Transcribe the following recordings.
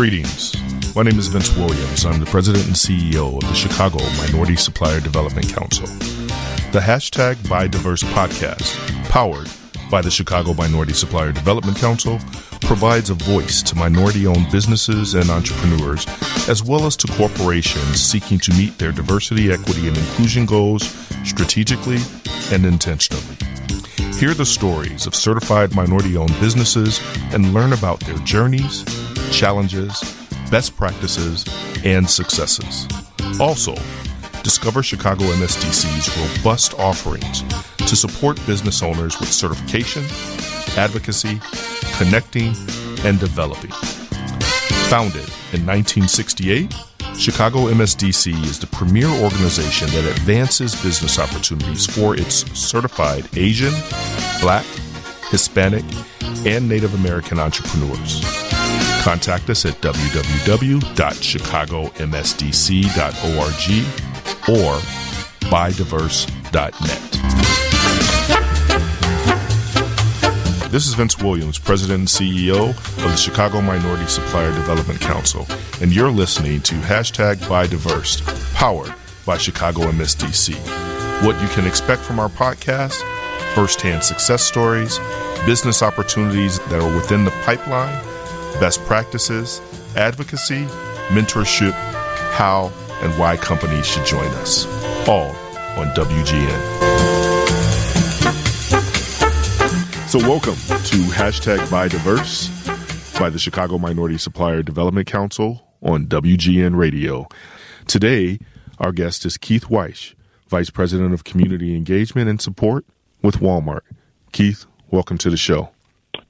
Greetings. My name is Vince Williams. I'm the president and CEO of the Chicago Minority Supplier Development Council. The hashtag BuyDiverse podcast, powered by the Chicago Minority Supplier Development Council, provides a voice to minority owned businesses and entrepreneurs, as well as to corporations seeking to meet their diversity, equity, and inclusion goals strategically and intentionally. Hear the stories of certified minority owned businesses and learn about their journeys, challenges, best practices, and successes. Also, discover Chicago MSDC's robust offerings to support business owners with certification, advocacy, connecting, and developing. Founded in 1968, Chicago MSDC is the premier organization that advances business opportunities for its certified Asian, Black, Hispanic, and Native American entrepreneurs. Contact us at www.chicagomsdc.org or buydiverse.net. This is Vince Williams, President and CEO of the Chicago Minority Supplier Development Council, and you're listening to hashtag Buy Diverse, powered by Chicago MSDC. What you can expect from our podcast firsthand success stories, business opportunities that are within the pipeline, best practices, advocacy, mentorship, how and why companies should join us. All on WGN. So, welcome to hashtag Buy Diverse by the Chicago Minority Supplier Development Council on WGN Radio. Today, our guest is Keith Wyche, Vice President of Community Engagement and Support with Walmart. Keith, welcome to the show.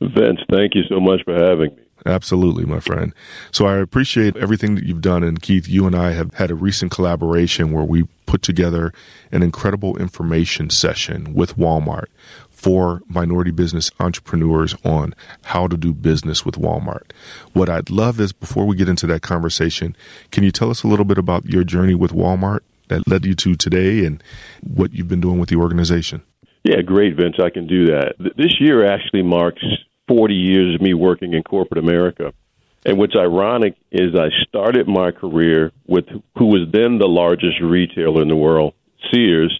Vince, thank you so much for having me. Absolutely, my friend. So I appreciate everything that you've done. And Keith, you and I have had a recent collaboration where we put together an incredible information session with Walmart for minority business entrepreneurs on how to do business with Walmart. What I'd love is before we get into that conversation, can you tell us a little bit about your journey with Walmart that led you to today and what you've been doing with the organization? Yeah, great, Vince. I can do that. This year actually marks 40 years of me working in corporate America. And what's ironic is I started my career with who was then the largest retailer in the world, Sears,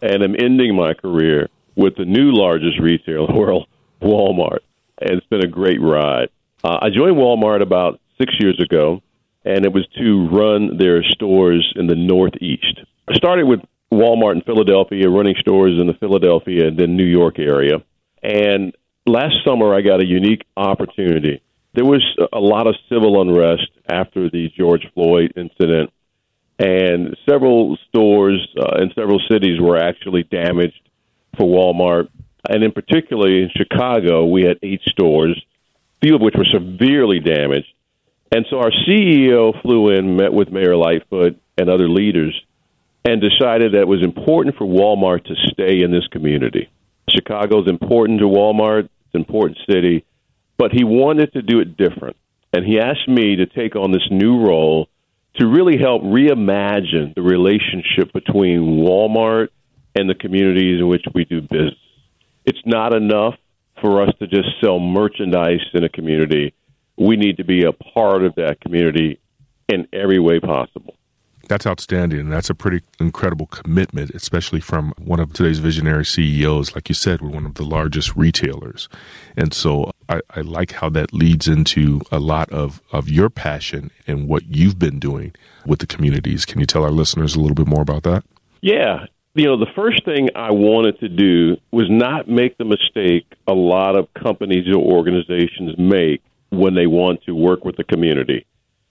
and I'm ending my career with the new largest retailer in the world, Walmart. And it's been a great ride. Uh, I joined Walmart about six years ago, and it was to run their stores in the Northeast. I started with Walmart in Philadelphia, running stores in the Philadelphia and then New York area. And last summer, I got a unique opportunity. There was a lot of civil unrest after the George Floyd incident, and several stores uh, in several cities were actually damaged for Walmart. And in particularly in Chicago, we had eight stores, few of which were severely damaged. And so our CEO flew in, met with Mayor Lightfoot and other leaders, and decided that it was important for Walmart to stay in this community. Chicago is important to Walmart, it's an important city, but he wanted to do it different. And he asked me to take on this new role to really help reimagine the relationship between Walmart and the communities in which we do business. It's not enough for us to just sell merchandise in a community. We need to be a part of that community in every way possible. That's outstanding. And that's a pretty incredible commitment, especially from one of today's visionary CEOs. Like you said, we're one of the largest retailers. And so I, I, like how that leads into a lot of, of your passion and what you've been doing with the communities. Can you tell our listeners a little bit more about that? Yeah you know, the first thing I wanted to do was not make the mistake a lot of companies or organizations make when they want to work with the community.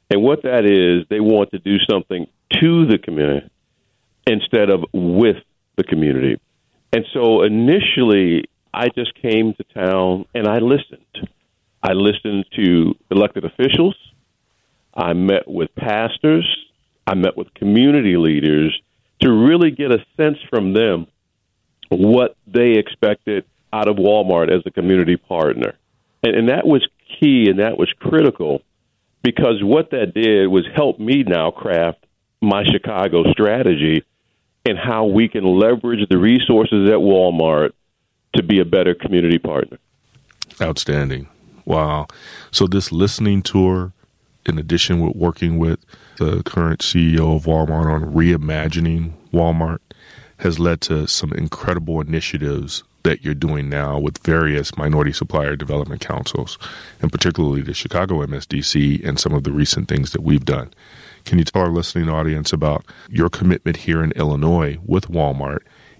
And what that is, they want to do something to the community instead of with the community. And so initially, I just came to town and I listened. I listened to elected officials. I met with pastors. I met with community leaders to really get a sense from them what they expected out of Walmart as a community partner. And, and that was key and that was critical because what that did was help me now craft my Chicago strategy and how we can leverage the resources at Walmart to be a better community partner. Outstanding. Wow. So this listening tour in addition with working with the current CEO of Walmart on reimagining Walmart, has led to some incredible initiatives that you're doing now with various minority supplier development councils, and particularly the Chicago MSDC and some of the recent things that we've done. Can you tell our listening audience about your commitment here in Illinois with Walmart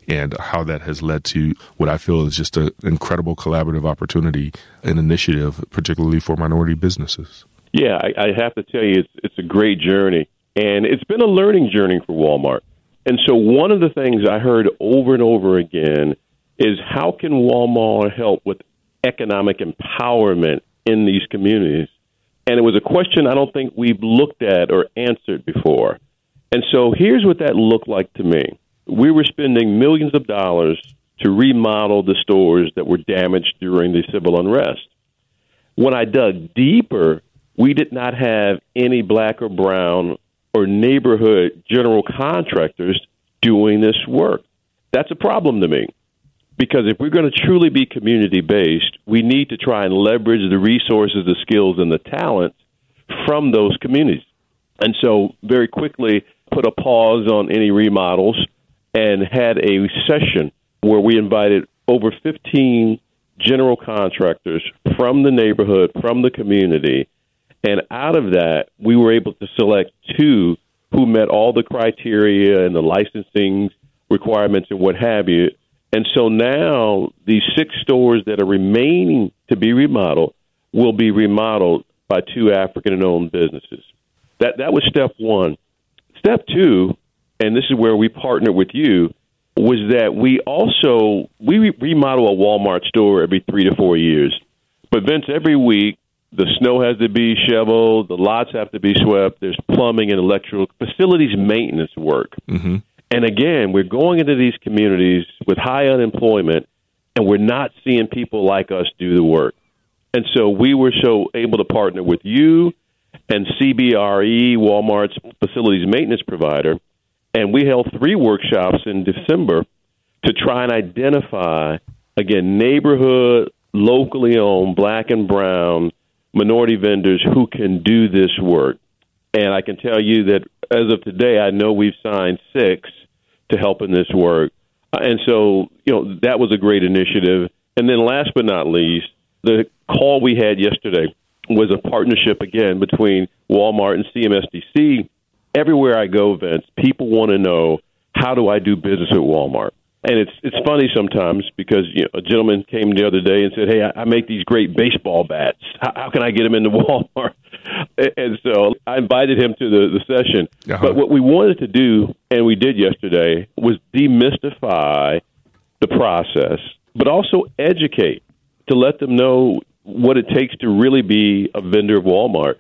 and how that has led to what I feel is just an incredible collaborative opportunity and initiative, particularly for minority businesses? Yeah, I, I have to tell you, it's, it's a great journey. And it's been a learning journey for Walmart. And so, one of the things I heard over and over again is how can Walmart help with economic empowerment in these communities? And it was a question I don't think we've looked at or answered before. And so, here's what that looked like to me we were spending millions of dollars to remodel the stores that were damaged during the civil unrest. When I dug deeper, we did not have any black or brown or neighborhood general contractors doing this work. That's a problem to me. Because if we're going to truly be community based, we need to try and leverage the resources, the skills, and the talent from those communities. And so, very quickly, put a pause on any remodels and had a session where we invited over 15 general contractors from the neighborhood, from the community. And out of that, we were able to select two who met all the criteria and the licensing requirements and what have you. And so now these six stores that are remaining to be remodeled will be remodeled by two African owned businesses. That that was step one. Step two and this is where we partner with you, was that we also we remodel a Walmart store every three to four years. But Vince, every week the snow has to be shoveled, the lots have to be swept. There's plumbing and electrical facilities maintenance work. Mm-hmm. And again, we're going into these communities with high unemployment, and we're not seeing people like us do the work. And so we were so able to partner with you and CBRE, Walmart's facilities maintenance provider, and we held three workshops in December to try and identify, again, neighborhood, locally owned, black and brown minority vendors who can do this work. And I can tell you that as of today, I know we've signed six to help in this work. Uh, and so, you know, that was a great initiative. And then last but not least, the call we had yesterday was a partnership again between Walmart and CMSDC everywhere I go, Vince, people want to know how do I do business at Walmart. And it's it's funny sometimes because you know, a gentleman came the other day and said, "Hey, I, I make these great baseball bats. How, how can I get them into Walmart?" And so I invited him to the the session. Uh-huh. But what we wanted to do, and we did yesterday, was demystify the process, but also educate to let them know what it takes to really be a vendor of Walmart.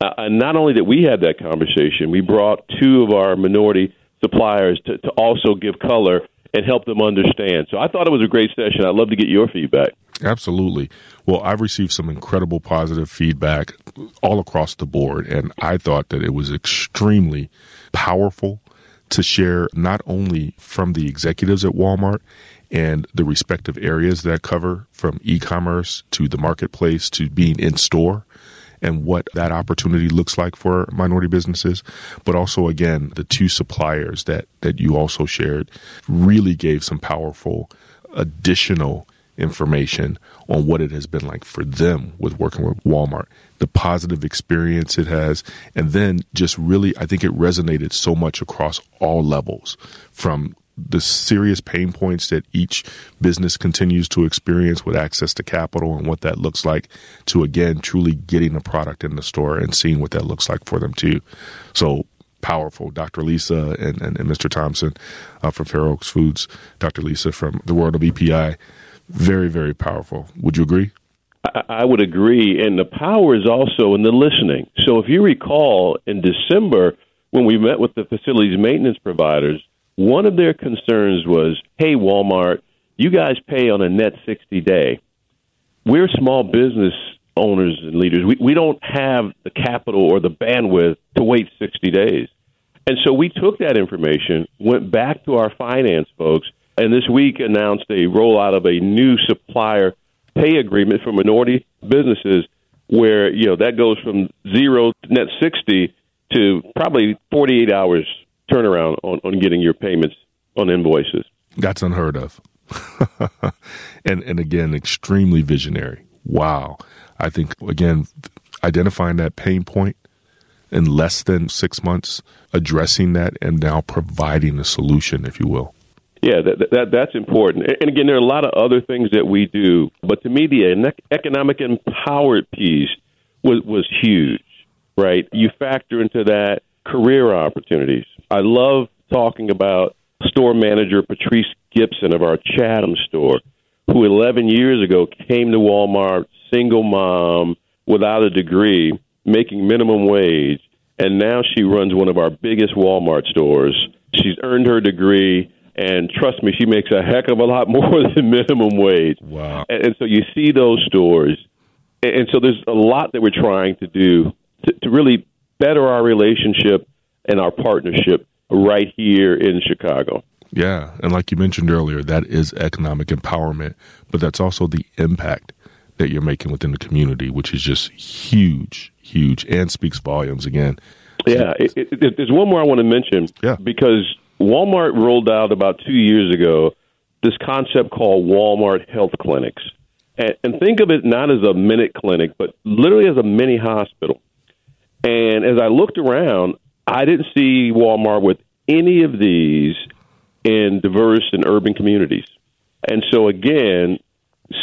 Uh, and not only that we had that conversation, we brought two of our minority suppliers to, to also give color and help them understand. So I thought it was a great session. I'd love to get your feedback. Absolutely. Well, I've received some incredible positive feedback all across the board, and I thought that it was extremely powerful to share not only from the executives at Walmart and the respective areas that cover from e-commerce to the marketplace to being in store and what that opportunity looks like for minority businesses. But also, again, the two suppliers that, that you also shared really gave some powerful additional information on what it has been like for them with working with Walmart, the positive experience it has, and then just really, I think it resonated so much across all levels from the serious pain points that each business continues to experience with access to capital and what that looks like to again truly getting a product in the store and seeing what that looks like for them too. So powerful. Dr. Lisa and, and, and Mr. Thompson uh, from Fair Oaks Foods, Dr. Lisa from the world of EPI, very, very powerful. Would you agree? I would agree. And the power is also in the listening. So if you recall in December, when we met with the facilities maintenance providers, one of their concerns was, hey, Walmart, you guys pay on a net 60 day. We're small business owners and leaders. We, we don't have the capital or the bandwidth to wait 60 days. And so we took that information, went back to our finance folks, and this week announced a rollout of a new supplier pay agreement for minority businesses where you know that goes from zero net sixty to probably forty eight hours turnaround on, on getting your payments on invoices. That's unheard of. and and again, extremely visionary. Wow. I think again, identifying that pain point in less than six months, addressing that, and now providing a solution, if you will. Yeah, that, that that's important. And again, there are a lot of other things that we do, but to me, the economic empowered piece was was huge. Right? You factor into that career opportunities. I love talking about store manager Patrice Gibson of our Chatham store, who 11 years ago came to Walmart, single mom, without a degree, making minimum wage, and now she runs one of our biggest Walmart stores. She's earned her degree and trust me, she makes a heck of a lot more than minimum wage. Wow! And, and so you see those stores, and, and so there's a lot that we're trying to do to, to really better our relationship and our partnership right here in Chicago. Yeah, and like you mentioned earlier, that is economic empowerment, but that's also the impact that you're making within the community, which is just huge, huge, and speaks volumes again. Yeah, it, it, there's one more I want to mention. Yeah. because Walmart rolled out about two years ago this concept called Walmart Health Clinics. And, and think of it not as a minute clinic, but literally as a mini hospital. And as I looked around, I didn't see Walmart with any of these in diverse and urban communities. And so, again,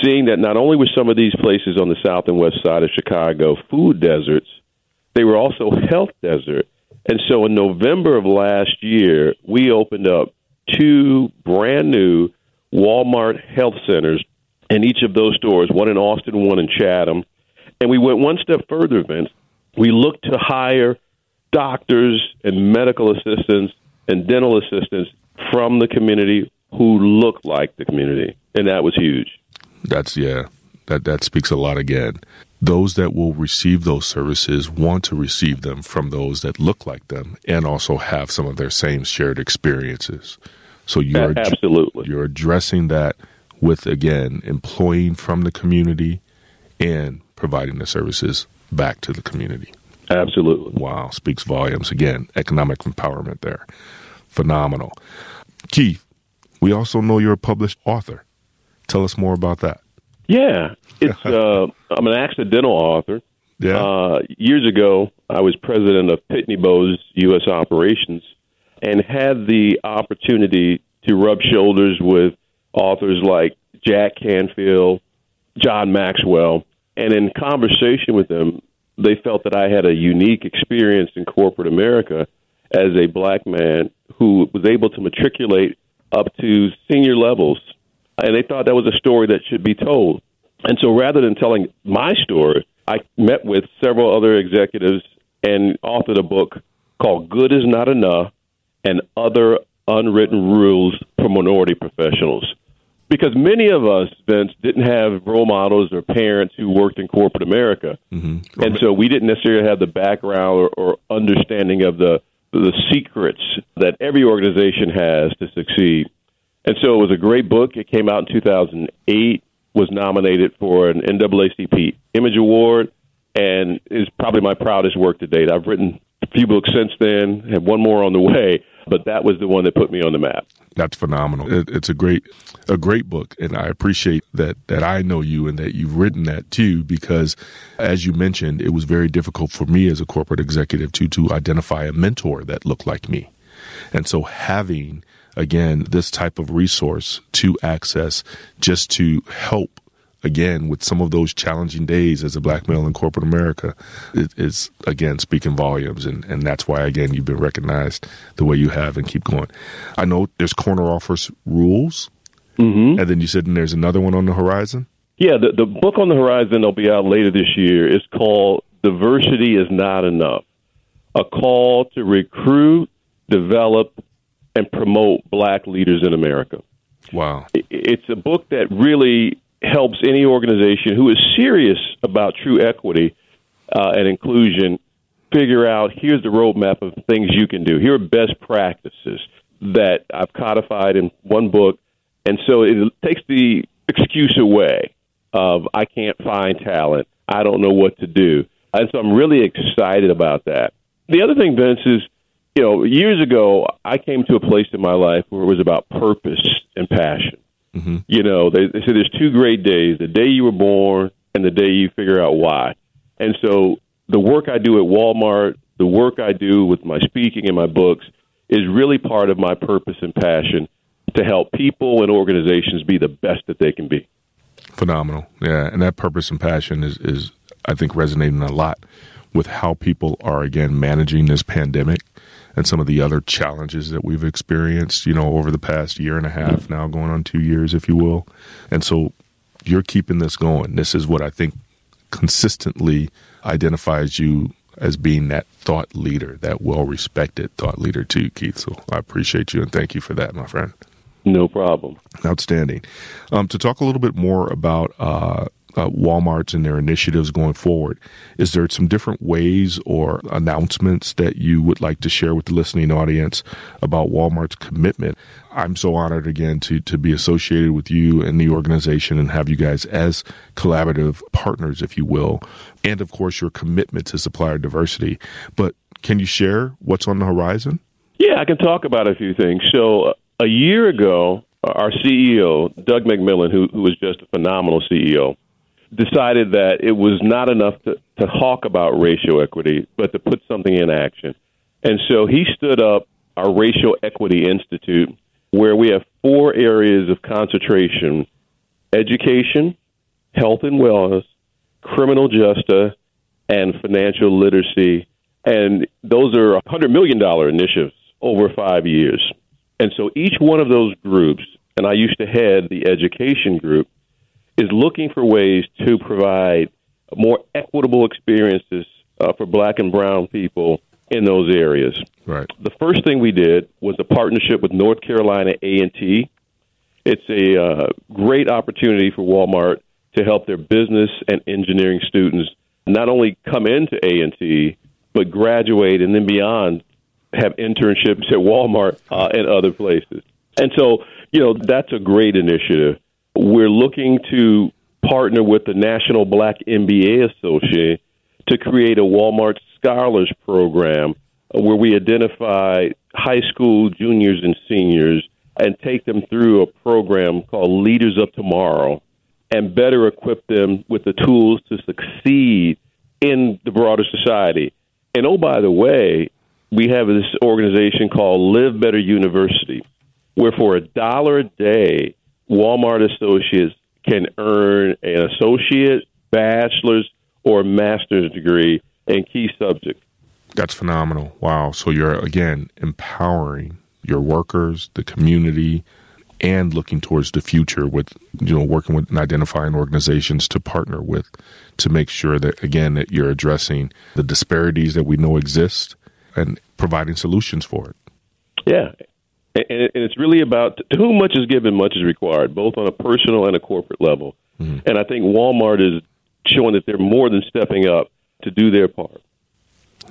seeing that not only were some of these places on the south and west side of Chicago food deserts, they were also health deserts. And so in November of last year, we opened up two brand new Walmart health centers in each of those stores, one in Austin, one in Chatham. And we went one step further, Vince. We looked to hire doctors and medical assistants and dental assistants from the community who look like the community. And that was huge. That's, yeah, that, that speaks a lot again those that will receive those services want to receive them from those that look like them and also have some of their same shared experiences. So you're absolutely you're addressing that with again employing from the community and providing the services back to the community. Absolutely. Wow, speaks volumes again. Economic empowerment there. Phenomenal. Keith, we also know you're a published author. Tell us more about that. Yeah, it's uh, I'm an accidental author. Yeah. Uh, years ago, I was president of Pitney Bowes U.S. operations, and had the opportunity to rub shoulders with authors like Jack Canfield, John Maxwell, and in conversation with them, they felt that I had a unique experience in corporate America as a black man who was able to matriculate up to senior levels and they thought that was a story that should be told. And so rather than telling my story, I met with several other executives and authored a book called Good is Not Enough and Other Unwritten Rules for Minority Professionals. Because many of us, Vince, didn't have role models or parents who worked in corporate America. Mm-hmm. And so we didn't necessarily have the background or, or understanding of the, the secrets that every organization has to succeed. And so it was a great book. It came out in 2008, was nominated for an NAACP Image Award, and is probably my proudest work to date. I've written a few books since then, have one more on the way, but that was the one that put me on the map. That's phenomenal. It, it's a great, a great book, and I appreciate that that I know you and that you've written that too. Because, as you mentioned, it was very difficult for me as a corporate executive to to identify a mentor that looked like me, and so having again, this type of resource to access just to help again with some of those challenging days as a black male in corporate America is again speaking volumes and, and that's why again you've been recognized the way you have and keep going. I know there's corner offers rules mm-hmm. and then you said and there's another one on the horizon. Yeah, the, the book on the horizon will be out later this year. It's called Diversity is Not Enough. A call to recruit, develop, and promote black leaders in America. Wow. It's a book that really helps any organization who is serious about true equity uh, and inclusion figure out here's the roadmap of things you can do. Here are best practices that I've codified in one book. And so it takes the excuse away of I can't find talent, I don't know what to do. And so I'm really excited about that. The other thing, Vince, is you know, years ago, I came to a place in my life where it was about purpose and passion. Mm-hmm. You know, they, they say there's two great days the day you were born and the day you figure out why. And so the work I do at Walmart, the work I do with my speaking and my books is really part of my purpose and passion to help people and organizations be the best that they can be. Phenomenal. Yeah. And that purpose and passion is, is I think, resonating a lot with how people are, again, managing this pandemic and some of the other challenges that we've experienced, you know, over the past year and a half now, going on two years, if you will. And so you're keeping this going. This is what I think consistently identifies you as being that thought leader, that well respected thought leader too, Keith. So I appreciate you and thank you for that, my friend. No problem. Outstanding. Um, to talk a little bit more about uh, uh, Walmart's and their initiatives going forward. Is there some different ways or announcements that you would like to share with the listening audience about Walmart's commitment? I'm so honored again to to be associated with you and the organization and have you guys as collaborative partners, if you will, and of course your commitment to supplier diversity. But can you share what's on the horizon? Yeah, I can talk about a few things. So a year ago, our CEO, Doug McMillon, who, who was just a phenomenal CEO, decided that it was not enough to, to talk about racial equity, but to put something in action. And so he stood up our Racial Equity Institute, where we have four areas of concentration education, health and wellness, criminal justice, and financial literacy. And those are $100 million initiatives over five years. And so each one of those groups, and I used to head the education group, is looking for ways to provide more equitable experiences uh, for black and brown people in those areas. Right. The first thing we did was a partnership with North Carolina A&T. It's a uh, great opportunity for Walmart to help their business and engineering students not only come into A&T but graduate and then beyond have internships at Walmart uh, and other places. And so, you know, that's a great initiative. We're looking to partner with the National Black MBA Association to create a Walmart Scholars Program where we identify high school juniors and seniors and take them through a program called Leaders of Tomorrow and better equip them with the tools to succeed in the broader society. And oh, by the way, we have this organization called Live Better University, where for a dollar a day, Walmart associates can earn an associate, bachelor's, or master's degree in key subjects. That's phenomenal. Wow. So you're, again, empowering your workers, the community, and looking towards the future with, you know, working with and identifying organizations to partner with to make sure that, again, that you're addressing the disparities that we know exist and providing solutions for it. Yeah, and, it's really about to whom much is given, much is required, both on a personal and a corporate level. Mm-hmm. And I think Walmart is showing that they're more than stepping up to do their part.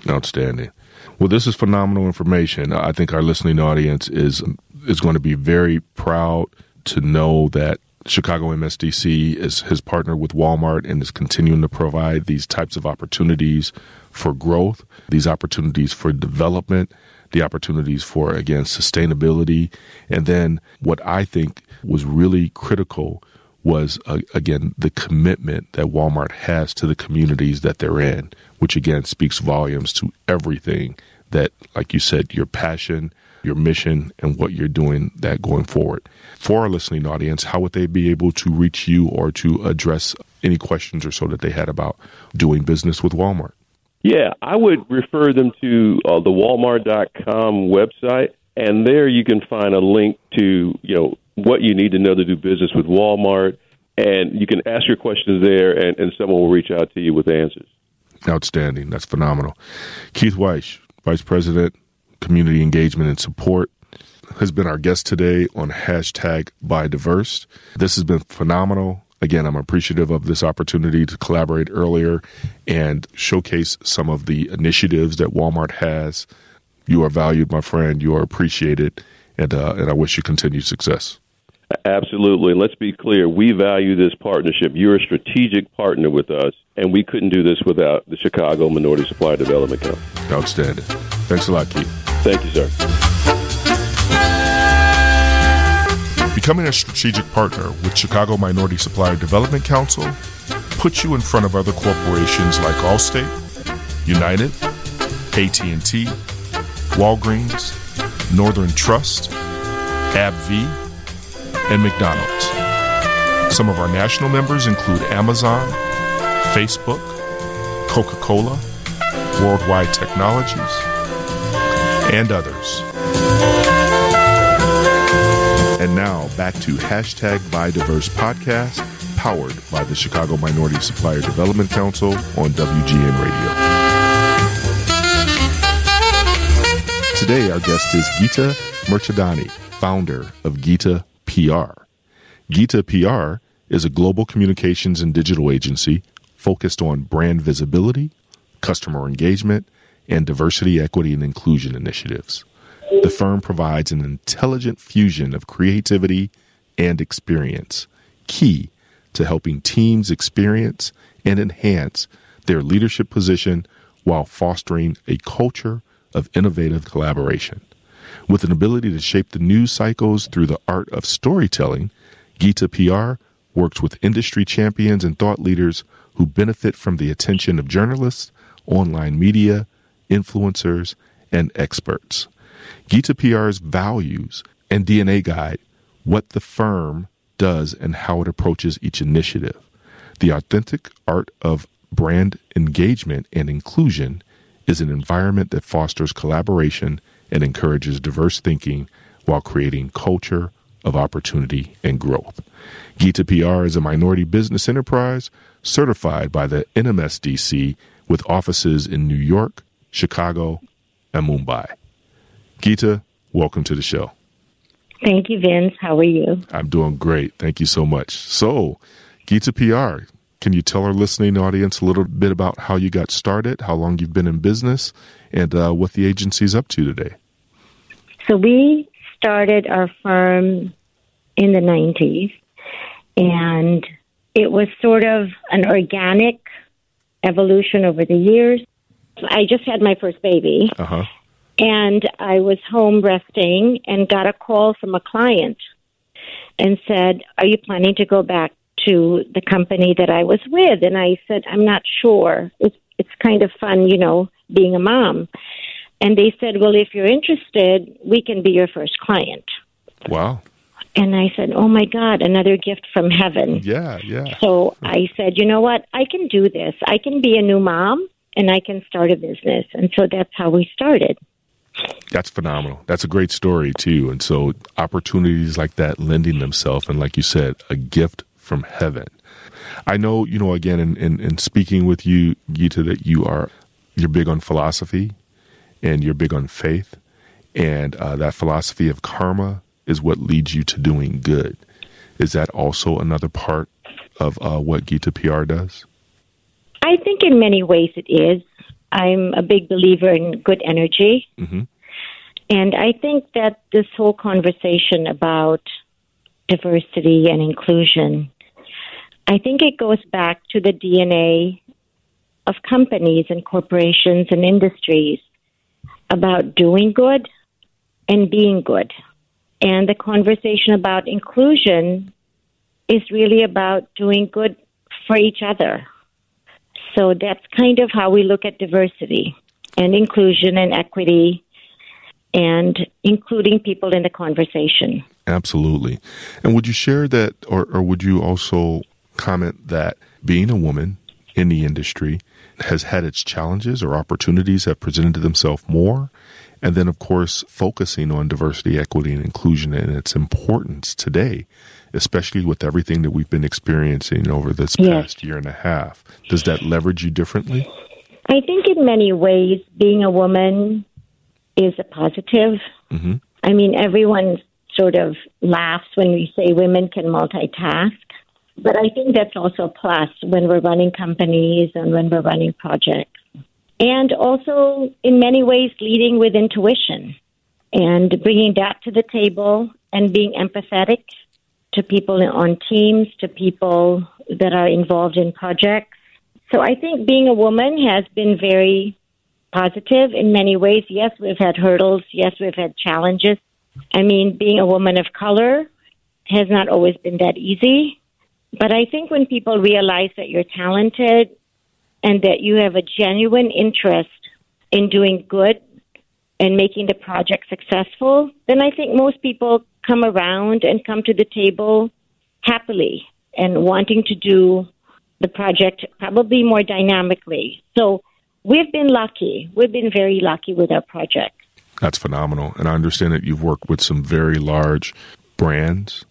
Outstanding. Well, this is phenomenal information. I think our listening audience is is going to be very proud to know that Chicago MSDC is has partnered with Walmart and is continuing to provide these types of opportunities for growth, these opportunities for development, the opportunities for, again, sustainability. And then what I think was really critical was, uh, again, the commitment that Walmart has to the communities that they're in, which again speaks volumes to everything that, like you said, your passion, your mission, and what you're doing that going forward. For our listening audience, how would they be able to reach you or to address any questions or so that they had about doing business with Walmart? Yeah, I would refer them to uh, the Walmart.com website, and there you can find a link to you know what you need to know to do business with Walmart, and you can ask your questions there, and, and someone will reach out to you with answers. Outstanding. That's phenomenal. Keith Wyche, Vice President, Community Engagement and Support, has been our guest today on hashtag Buy Diverse. This has been phenomenal. Again, I'm appreciative of this opportunity to collaborate earlier and showcase some of the initiatives that Walmart has. You are valued, my friend. You are appreciated, and uh, and I wish you continued success. Absolutely. Let's be clear. We value this partnership. You're a strategic partner with us, and we couldn't do this without the Chicago Minority Supplier Development Council. Outstanding. Thanks a lot, Keith. Thank you, sir. Becoming a strategic partner with Chicago Minority Supplier Development Council puts you in front of other corporations like Allstate, United, AT&T, Walgreens, Northern Trust, AbbVie, and McDonald's. Some of our national members include Amazon, Facebook, Coca Cola, Worldwide Technologies, and others. And now back to hashtag Buy Diverse podcast, powered by the Chicago Minority Supplier Development Council on WGN Radio. Today, our guest is Gita Mirchandani, founder of Gita PR. Gita PR is a global communications and digital agency focused on brand visibility, customer engagement, and diversity, equity, and inclusion initiatives. The firm provides an intelligent fusion of creativity and experience, key to helping teams experience and enhance their leadership position while fostering a culture of innovative collaboration. With an ability to shape the news cycles through the art of storytelling, Geeta PR works with industry champions and thought leaders who benefit from the attention of journalists, online media, influencers, and experts. Geeta PR's values and DNA guide what the firm does and how it approaches each initiative. The authentic art of brand engagement and inclusion is an environment that fosters collaboration and encourages diverse thinking while creating culture of opportunity and growth. Geeta PR is a minority business enterprise certified by the NMSDC with offices in New York, Chicago, and Mumbai. Geeta, welcome to the show. Thank you, Vince. How are you? I'm doing great. Thank you so much. So, Geeta PR, can you tell our listening audience a little bit about how you got started, how long you've been in business, and uh, what the agency's up to today? So we started our firm in the 90s, and it was sort of an organic evolution over the years. I just had my first baby, uh-huh. And I was home resting and got a call from a client and said, Are you planning to go back to the company that I was with? And I said, I'm not sure. It's, it's kind of fun, you know, being a mom. And they said, Well, if you're interested, we can be your first client. Wow. And I said, Oh my God, another gift from heaven. Yeah, yeah. So I said, You know what? I can do this. I can be a new mom and I can start a business. And so that's how we started. That's phenomenal. That's a great story, too. And so opportunities like that lending themselves, and like you said, a gift from heaven. I know, you know, again, in, in, in speaking with you, Gita, that you are, you're big on philosophy and you're big on faith. And uh, that philosophy of karma is what leads you to doing good. Is that also another part of uh, what Gita PR does? I think in many ways it is. I'm a big believer in good energy. Mm-hmm. And I think that this whole conversation about diversity and inclusion, I think it goes back to the DNA of companies and corporations and industries about doing good and being good. And the conversation about inclusion is really about doing good for each other. So that's kind of how we look at diversity and inclusion and equity and including people in the conversation. Absolutely. And would you share that, or, or would you also comment that being a woman in the industry has had its challenges or opportunities have presented themselves more. And then, of course, focusing on diversity, equity, and inclusion and its importance today, especially with everything that we've been experiencing over this yes. past year and a half. Does that leverage you differently? I think in many ways, being a woman is a positive. Mm-hmm. I mean, everyone sort of laughs when we say women can multitask. But I think that's also a plus when we're running companies and when we're running projects. And also, in many ways, leading with intuition and bringing that to the table and being empathetic to people on teams, to people that are involved in projects. So I think being a woman has been very positive in many ways. Yes, we've had hurdles. Yes, we've had challenges. I mean, being a woman of color has not always been that easy. But I think when people realize that you're talented and that you have a genuine interest in doing good and making the project successful, then I think most people come around and come to the table happily and wanting to do the project probably more dynamically. So we've been lucky. We've been very lucky with our project. That's phenomenal. And I understand that you've worked with some very large brands,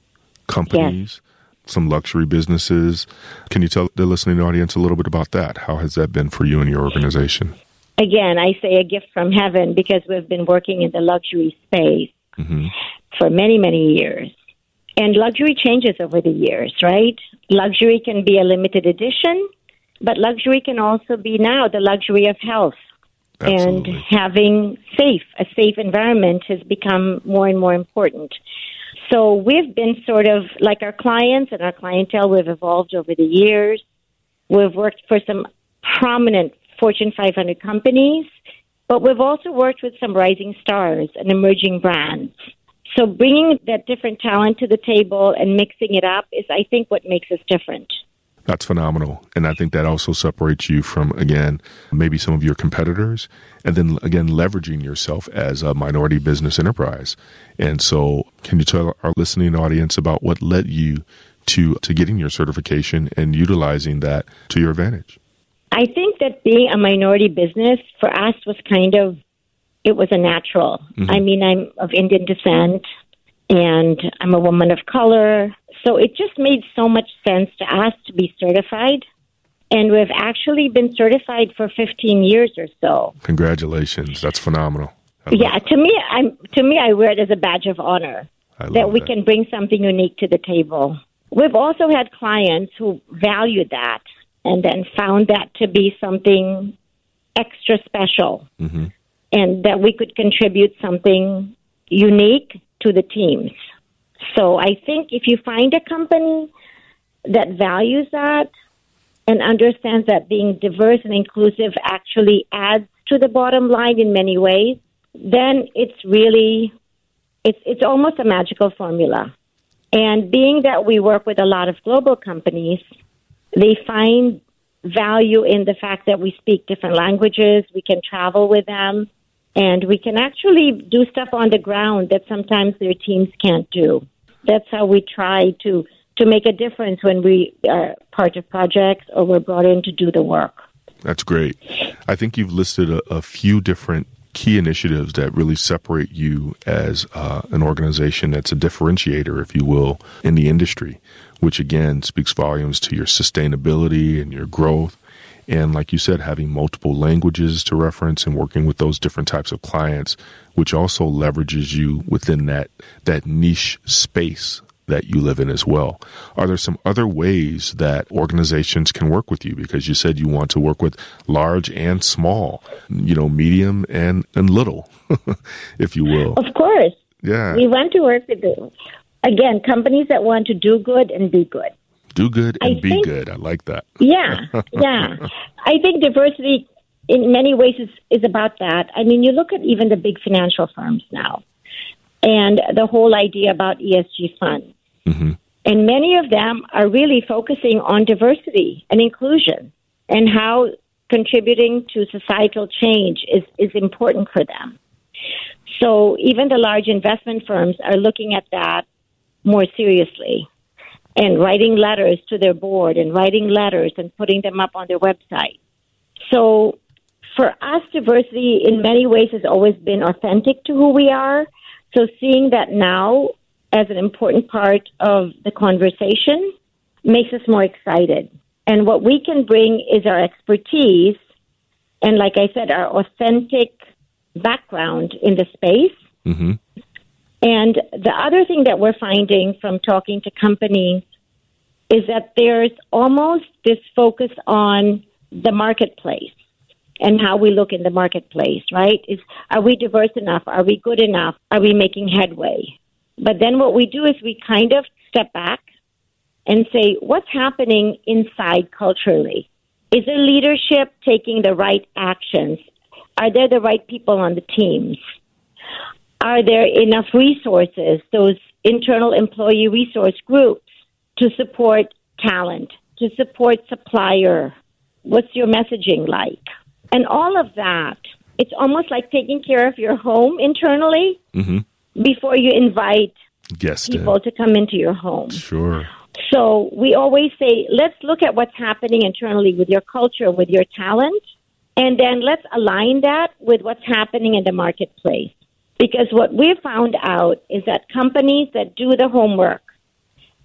companies, yes. some luxury businesses. Can you tell the listening audience a little bit about that? How has that been for you and your organization? Again, I say a gift from heaven because we've been working in the luxury space mm-hmm. For many, many years. And luxury changes over the years, right? Luxury can be a limited edition, but luxury can also be now the luxury of health. Absolutely. And having safe, a safe environment has become more and more important. So we've been sort of like our clients and our clientele, we've evolved over the years. We've worked for some prominent Fortune 500 companies, but we've also worked with some rising stars and emerging brands. So bringing that different talent to the table and mixing it up is, I think, what makes us different. That's phenomenal. And I think that also separates you from, again, maybe some of your competitors, and then again, leveraging yourself as a minority business enterprise. And so, can you tell our listening audience about what led you to, to getting your certification and utilizing that to your advantage? I think that being a minority business for us was kind of it was a natural. Mm-hmm. I mean, I'm of Indian descent and I'm a woman of color. So it just made so much sense to us to be certified. And we've actually been certified for 15 years or so. Congratulations. That's phenomenal. Yeah, to me, I'm to me, I wear it as a badge of honor that we that. can bring something unique to the table. We've also had clients who valued that and then found that to be something extra special. Mm-hmm and that we could contribute something unique to the teams. So I think if you find a company that values that and understands that being diverse and inclusive actually adds to the bottom line in many ways, then it's really it's it's almost a magical formula. And being that we work with a lot of global companies, they find value in the fact that we speak different languages, we can travel with them, and we can actually do stuff on the ground that sometimes their teams can't do. That's how we try to to make a difference when we are part of projects or we're brought in to do the work. That's great. I think you've listed a, a few different key initiatives that really separate you as uh, an organization that's a differentiator, if you will, in the industry, which again speaks volumes to your sustainability and your growth and like you said, having multiple languages to reference and working with those different types of clients, which also leverages you within that, that niche space that you live in as well. Are there some other ways that organizations can work with you? Because you said you want to work with large and small, you know, medium and, and little, if you will. Of course. Yeah. We want to work with, them. again, companies that want to do good and be good. Do good and I be think, good. I like that. yeah, yeah. I think diversity in many ways is, is about that. I mean, you look at even the big financial firms now and the whole idea about ESG funds. Mm-hmm. And many of them are really focusing on diversity and inclusion and how contributing to societal change is, is important for them. So even the large investment firms are looking at that more seriously and writing letters to their board and writing letters and putting them up on their website. So for us, diversity in many ways has always been authentic to who we are. So seeing that now as an important part of the conversation makes us more excited. And what we can bring is our expertise and, like I said, our authentic background in the space. Mm-hmm. And the other thing that we're finding from talking to companies is that there's almost this focus on the marketplace and how we look in the marketplace, right? Is are we diverse enough? Are we good enough? Are we making headway? But then what we do is we kind of step back and say, what's happening inside culturally? Is the leadership taking the right actions? Are there the right people on the teams? Are there enough resources, those internal employee resource groups, to support talent, to support supplier? What's your messaging like? And all of that, it's almost like taking care of your home internally mm-hmm. before you invite Guest people to come into your home. Sure. So we always say, let's look at what's happening internally with your culture, with your talent, and then let's align that with what's happening in the marketplace. Because what we've found out is that companies that do the homework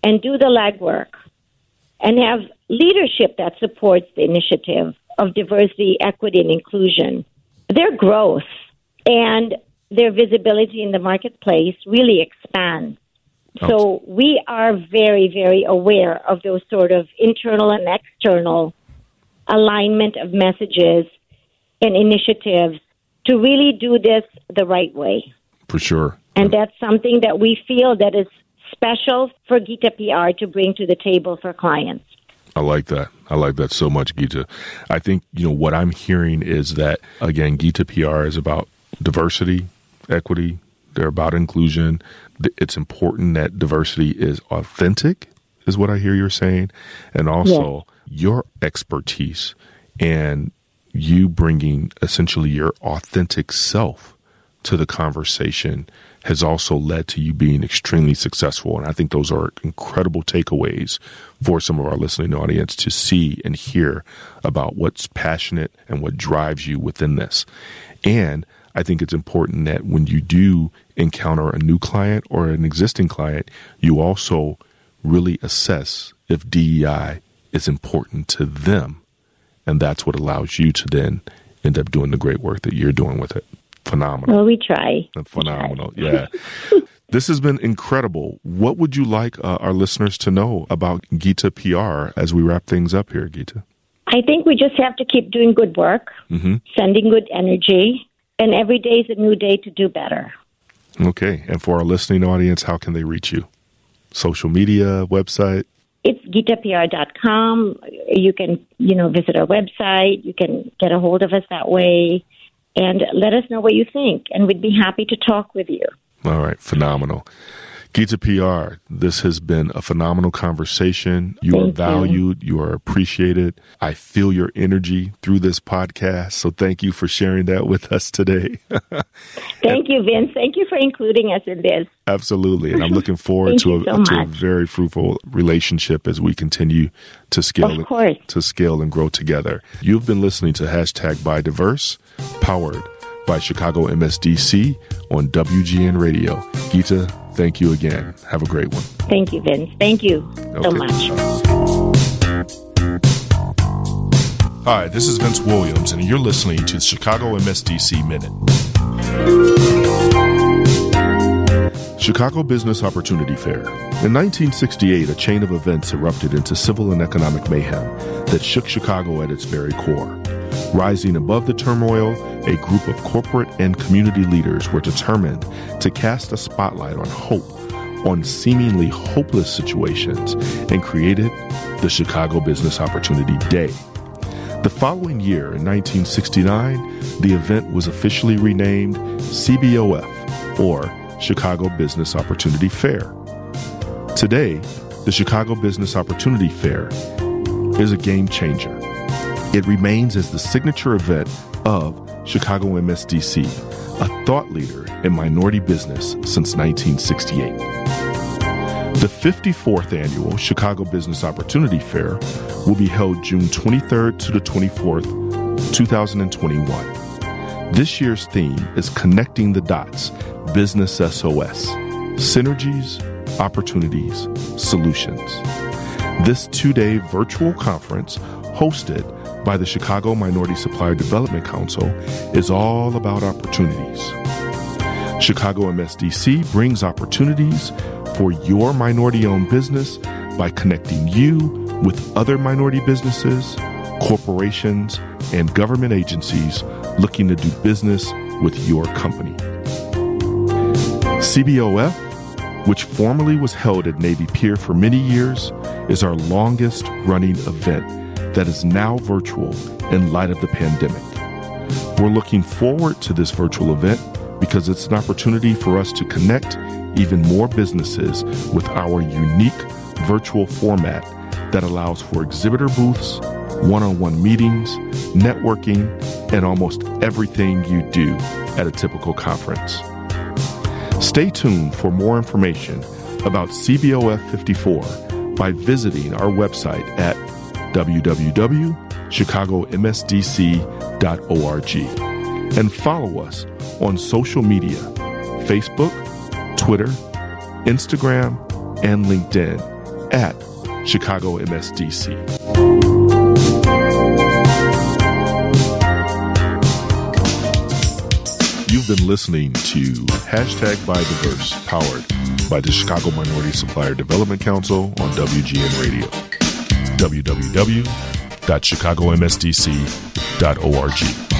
and do the legwork and have leadership that supports the initiative of diversity, equity, and inclusion, their growth and their visibility in the marketplace really expands. So we are very, very aware of those sort of internal and external alignment of messages and initiatives to really do this the right way. For sure. And that's something that we feel that is special for Gita PR to bring to the table for clients. I like that. I like that so much, Gita. I think, you know, what I'm hearing is that, again, Gita PR is about diversity, equity, they're about inclusion. It's important that diversity is authentic, is what I hear you're saying. And also yeah. your expertise and you bringing essentially your authentic self to the conversation has also led to you being extremely successful. And I think those are incredible takeaways for some of our listening audience to see and hear about what's passionate and what drives you within this. And I think it's important that when you do encounter a new client or an existing client, you also really assess if DEI is important to them. And that's what allows you to then end up doing the great work that you're doing with it. Phenomenal. Well, we try. Phenomenal. We try. Yeah. this has been incredible. What would you like uh, our listeners to know about Gita PR as we wrap things up here, Gita? I think we just have to keep doing good work, mm-hmm. sending good energy, and every day is a new day to do better. Okay. And for our listening audience, how can they reach you? Social media, website? It's gitapr.com. You can, you know, visit our website. You can get a hold of us that way and let us know what you think. And we'd be happy to talk with you. All right. Phenomenal. Gita PR, this has been a phenomenal conversation. You thank are valued. You. you. are appreciated. I feel your energy through this podcast. So thank you for sharing that with us today. thank you, Vince. Thank you for including us in this. Absolutely. And I'm looking forward to, a, so to a very fruitful relationship as we continue to scale, to scale and grow together. You've been listening to hashtag Buy Diverse, powered by Chicago MSDC on WGN Radio. Gita, thank you again. Have a great one. Thank you, Vince. Thank you okay. so much. Hi, this is Vince Williams, and you're listening to the Chicago MSDC Minute. Chicago Business Opportunity Fair. In 1968, a chain of events erupted into civil and economic mayhem that shook Chicago at its very core. Rising above the turmoil, a group of corporate and community leaders were determined to cast a spotlight on hope on seemingly hopeless situations and created the Chicago Business Opportunity Day. The following year, in 1969, the event was officially renamed CBOF, or Chicago Business Opportunity Fair. Today, the Chicago Business Opportunity Fair is a game changer. It remains as the signature event of Chicago MSDC, a thought leader in minority business since 1968. The 54th annual Chicago Business Opportunity Fair will be held June 23rd to the 24th, 2021. This year's theme is Connecting the Dots Business SOS Synergies, Opportunities, Solutions. This two day virtual conference, hosted by the Chicago Minority Supplier Development Council is all about opportunities. Chicago MSDC brings opportunities for your minority owned business by connecting you with other minority businesses, corporations, and government agencies looking to do business with your company. CBOF which formerly was held at Navy Pier for many years, is our longest running event that is now virtual in light of the pandemic. We're looking forward to this virtual event because it's an opportunity for us to connect even more businesses with our unique virtual format that allows for exhibitor booths, one on one meetings, networking, and almost everything you do at a typical conference. Stay tuned for more information about CBOF 54 by visiting our website at www.chicagomsdc.org and follow us on social media Facebook, Twitter, Instagram, and LinkedIn at Chicago MSDC. You've been listening to Hashtag Buy Diverse, powered by the Chicago Minority Supplier Development Council on WGN Radio. www.chicagomsdc.org.